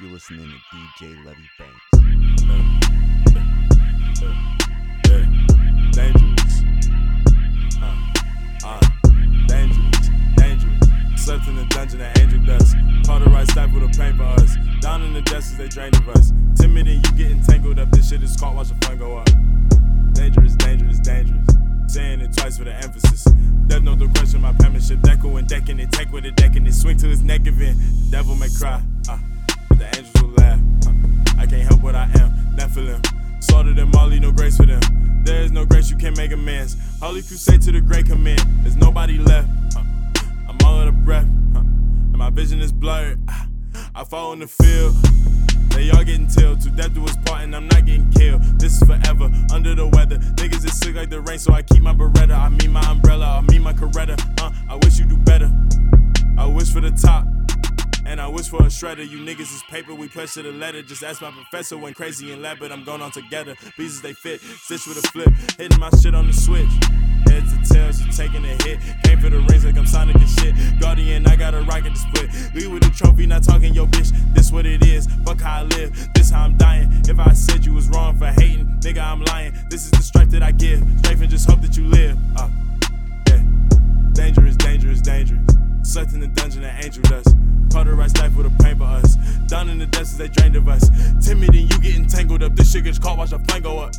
You're listening to DJ Levy Banks. Yeah, dangerous. Uh, uh, dangerous, dangerous. Slept in the dungeon at Angel Dust. Snipe with a pain for us. Down in the dust as they drained of us. Timid and you getting tangled up. This shit is caught, watch the fun go up. Dangerous, dangerous, dangerous. Saying it twice for the emphasis. No question my penmanship. Deco and decking it, take with a deck and it swing to his neck event. The devil may cry, uh, but the angels will laugh. Uh, I can't help what I am, Nephilim. Slaughtered them leave no grace for them. There is no grace, you can't make amends. Holy crusade to the great command. There's nobody left. Uh, I'm all out of breath, uh, and my vision is blurred. Uh, I fall in the field. They all getting killed. To death do us part, and I'm not getting killed. This is forever. Under the Sick like the rain, so I keep my Beretta. I mean my umbrella. I mean my Coretta. Uh, I wish you do better. I wish for the top. And I wish for a shredder. You niggas is paper, we press to the letter. Just ask my professor when crazy in lab, but I'm going on together. Pieces they fit, stitch with a flip. Hitting my shit on the switch. Heads to tails, you taking a hit. Came for the rings like I'm Sonic and shit. Guardian, I got a rocket to split. Leave with the trophy, not talking yo bitch. This what it is, fuck how I live. This how I'm dying. If I said you was wrong for hating, nigga, I'm lying. This is the strength that I give. Strafe and just hope that you live. Uh, yeah. Dangerous, dangerous, dangerous. Slept in the dungeon at Angel Dust. Right knife with a pain for us. Down in the dust as they drained of us. Timid and you getting tangled up. This shit gets caught, watch the flame go up.